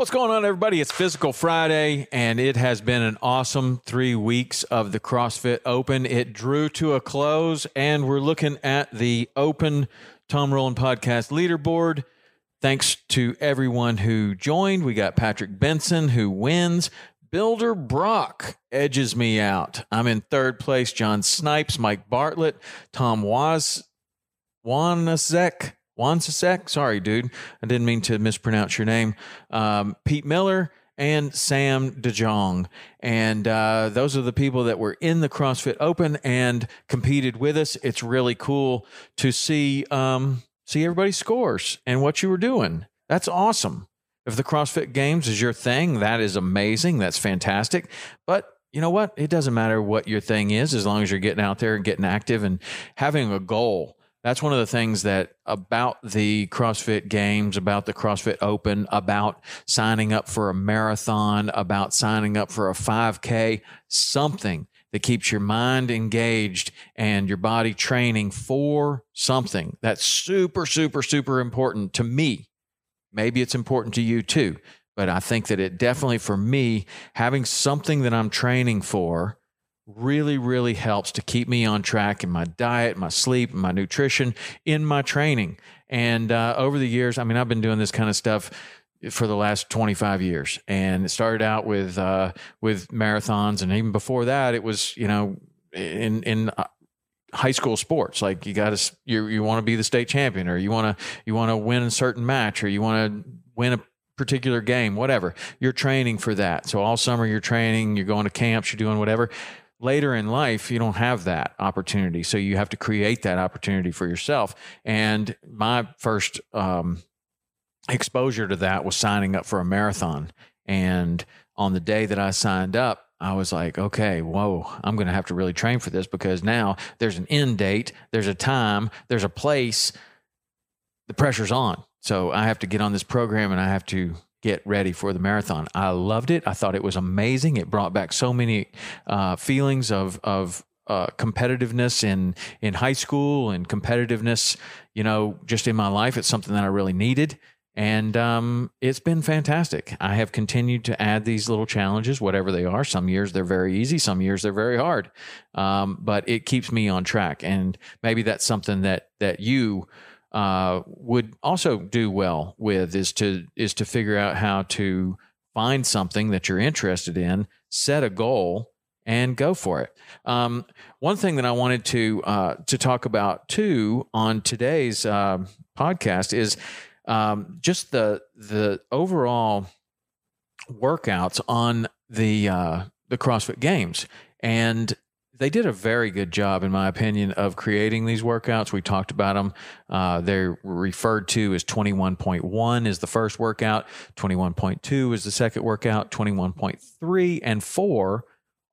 What's going on, everybody? It's Physical Friday, and it has been an awesome three weeks of the CrossFit Open. It drew to a close, and we're looking at the Open Tom Rowland Podcast leaderboard. Thanks to everyone who joined. We got Patrick Benson who wins. Builder Brock edges me out. I'm in third place. John Snipes, Mike Bartlett, Tom Was, Wanasek, Wansasek. Sorry, dude. I didn't mean to mispronounce your name. Um, Pete Miller and Sam DeJong. And uh, those are the people that were in the CrossFit Open and competed with us. It's really cool to see um, see everybody's scores and what you were doing. That's awesome. If the CrossFit Games is your thing, that is amazing. That's fantastic. But you know what? It doesn't matter what your thing is as long as you're getting out there and getting active and having a goal that's one of the things that about the CrossFit Games, about the CrossFit Open, about signing up for a marathon, about signing up for a 5K, something that keeps your mind engaged and your body training for something. That's super, super, super important to me. Maybe it's important to you too, but I think that it definitely, for me, having something that I'm training for really, really helps to keep me on track in my diet, my sleep, my nutrition, in my training. And uh, over the years, I mean, I've been doing this kind of stuff for the last 25 years. And it started out with uh, with marathons. And even before that it was you know in in uh, high school sports. Like you got to you you want to be the state champion or you want to you want to win a certain match or you want to win a particular game whatever. You're training for that. So all summer you're training you're going to camps you're doing whatever later in life you don't have that opportunity. So you have to create that opportunity for yourself. And my first um, exposure to that was signing up for a marathon. And on the day that i signed up i was like okay whoa i'm going to have to really train for this because now there's an end date there's a time there's a place the pressure's on. So i have to get on this program and i have to get ready for the marathon. I loved it. I thought it was amazing. It brought back so many uh, feelings of of uh, competitiveness in in high school and competitiveness, you know, just in my life. It's something that I really needed. And um, it's been fantastic. I have continued to add these little challenges, whatever they are. Some years they're very easy, some years they're very hard, um, but it keeps me on track. And maybe that's something that that you uh, would also do well with is to is to figure out how to find something that you're interested in, set a goal, and go for it. Um, one thing that I wanted to uh, to talk about too on today's uh, podcast is um, just the the overall workouts on the uh, the CrossFit Games and they did a very good job, in my opinion, of creating these workouts. We talked about them. Uh, they're referred to as 21.1 is the first workout, 21.2 is the second workout, 21.3 and 4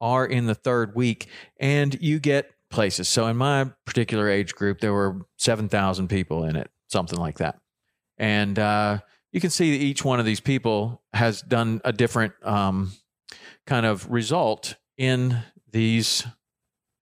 are in the third week, and you get places. So in my particular age group, there were 7,000 people in it, something like that. And uh, you can see that each one of these people has done a different um, kind of result in these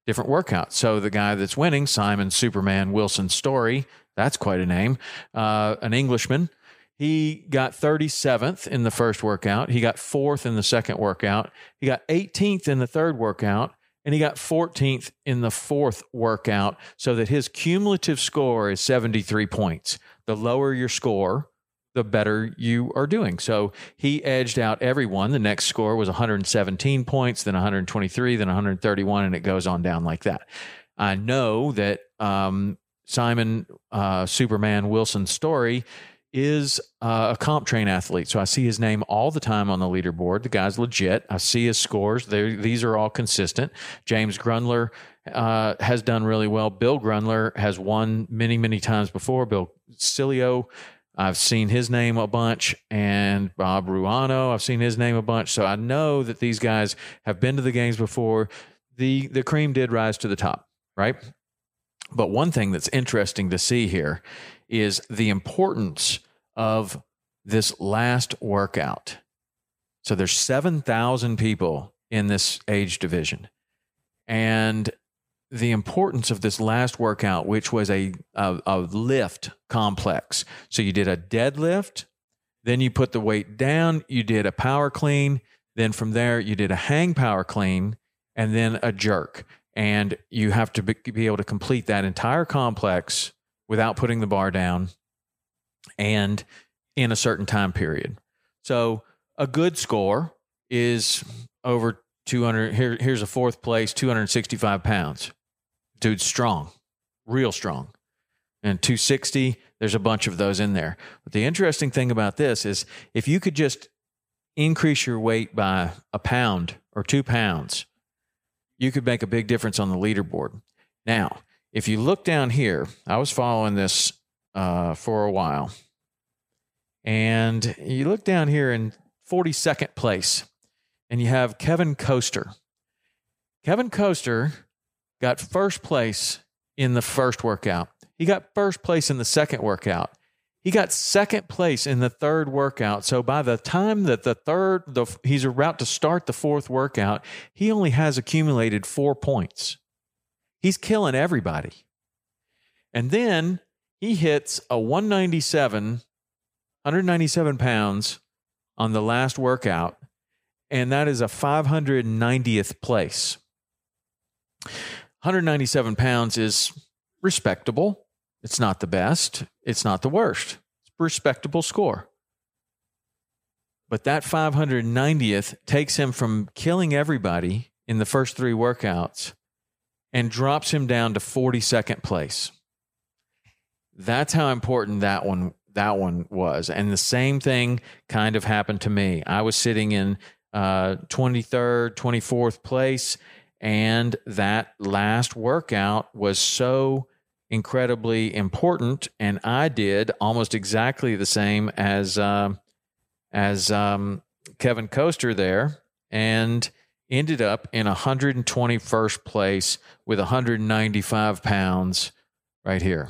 different workouts. So the guy that's winning, Simon Superman Wilson Storey, that's quite a name, uh, an Englishman. He got 37th in the first workout. He got fourth in the second workout. He got 18th in the third workout. And he got 14th in the fourth workout, so that his cumulative score is 73 points. The lower your score, the better you are doing. So he edged out everyone. The next score was 117 points, then 123, then 131, and it goes on down like that. I know that um, Simon uh, Superman Wilson Storey is uh, a CompTrain athlete. So I see his name all the time on the leaderboard. The guy's legit. I see his scores. They're, these are all consistent. James Grundler uh, has done really well. Bill Grundler has won many, many times before. Bill Cilio I've seen his name a bunch, and Bob Ruano. I've seen his name a bunch, so I know that these guys have been to the games before. the The cream did rise to the top, right? But one thing that's interesting to see here is the importance of this last workout. So there's seven thousand people in this age division, and the importance of this last workout, which was a, a, a, lift complex. So you did a deadlift, then you put the weight down, you did a power clean, then from there you did a hang power clean, and then a jerk. And you have to be, be able to complete that entire complex without putting the bar down and in a certain time period. So a good score is over 200 here, here's a fourth place 265 pounds dude's strong, real strong. And 260, there's a bunch of those in there. But the interesting thing about this is if you could just increase your weight by a pound or two pounds, you could make a big difference on the leaderboard. Now, if you look down here, I was following this uh, for a while, and you look down here in 42nd place, and you have Kevin Koester. Kevin Koester got first place in the first workout. He got first place in the second workout. He got second place in the third workout. So by the time that the third, the, he's about to start the fourth workout, he only has accumulated four points. He's killing everybody. And then he hits a 197, 197 pounds on the last workout, and that is a 590th place. 197 pounds is respectable. It's not the best. It's not the worst. It's a respectable score. But that 590th takes him from killing everybody in the first three workouts and drops him down to 42nd place. That's how important that one that one was. And the same thing kind of happened to me. I was sitting in uh, 23rd, 24th place and that last workout was so incredibly important. And I did almost exactly the same as, uh, as um, Kevin Koester there and ended up in 121st place with 195 pounds right here.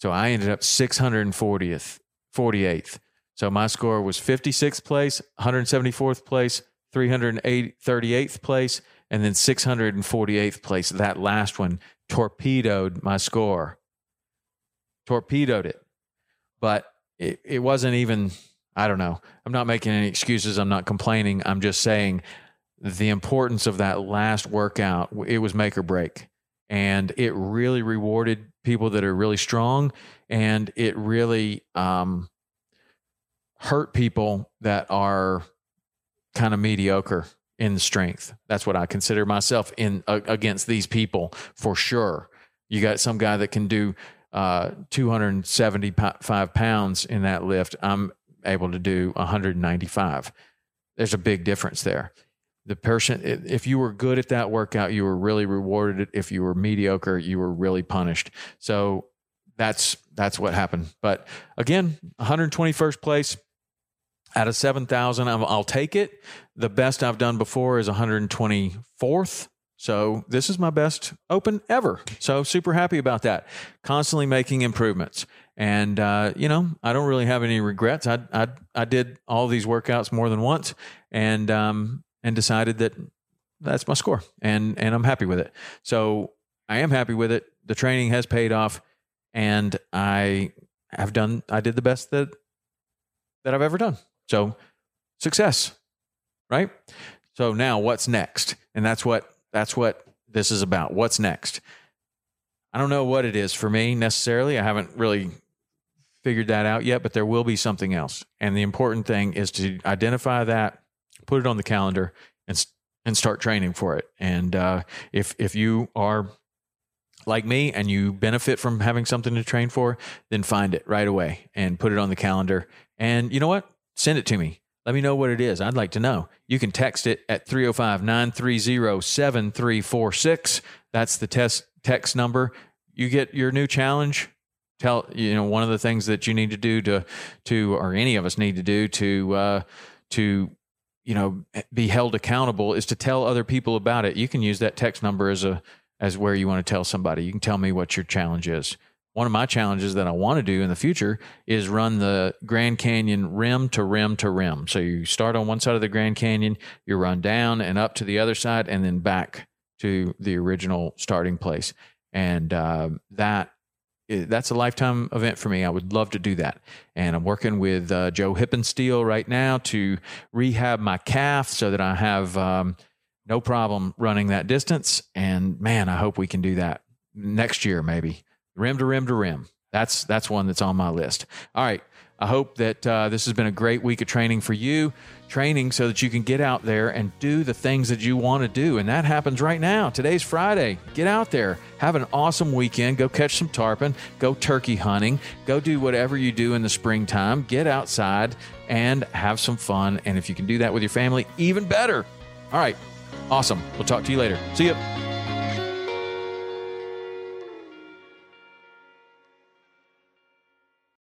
So I ended up 640th, 48th. So my score was 56th place, 174th place, 338th place, and then 648th place. That last one torpedoed my score, torpedoed it. But it, it wasn't even, I don't know. I'm not making any excuses. I'm not complaining. I'm just saying the importance of that last workout, it was make or break. And it really rewarded people that are really strong. And it really um, hurt people that are kind of mediocre in strength. That's what I consider myself in uh, against these people for sure. You got some guy that can do uh, 275 pounds in that lift. I'm able to do 195. There's a big difference there. The person, if you were good at that workout, you were really rewarded. If you were mediocre, you were really punished. So that's that's what happened. But again, 121st place, out of 7,000, I'll take it. The best I've done before is 124th. So this is my best open ever. So super happy about that. Constantly making improvements. And, uh, you know, I don't really have any regrets. I, I, I did all these workouts more than once and, um, and decided that that's my score and, and I'm happy with it. So I am happy with it. The training has paid off and I have done, I did the best that that I've ever done. So success, right? So now what's next? And that's what that's what this is about. What's next? I don't know what it is for me necessarily. I haven't really figured that out yet, but there will be something else. And the important thing is to identify that, put it on the calendar, and and start training for it. And uh, if if you are like me and you benefit from having something to train for, then find it right away and put it on the calendar. And you know what? Send it to me. Let me know what it is. I'd like to know. You can text it at 305 930 7346. That's the test text number. You get your new challenge. Tell you know one of the things that you need to do to to or any of us need to do to uh, to you know be held accountable is to tell other people about it. You can use that text number as a as where you want to tell somebody. You can tell me what your challenge is. One of my challenges that I want to do in the future is run the Grand Canyon rim to rim to rim. So you start on one side of the Grand Canyon, you run down and up to the other side, and then back to the original starting place. And uh, that that's a lifetime event for me. I would love to do that. And I'm working with uh, Joe Hippensteel right now to rehab my calf so that I have um, no problem running that distance. And man, I hope we can do that next year, maybe rim to rim to rim. That's that's one that's on my list. All right. I hope that uh, this has been a great week of training for you, training so that you can get out there and do the things that you want to do. And that happens right now. Today's Friday. Get out there, have an awesome weekend, go catch some tarpon, go turkey hunting, go do whatever you do in the springtime. Get outside and have some fun. And if you can do that with your family, even better. All right. Awesome. We'll talk to you later. See you.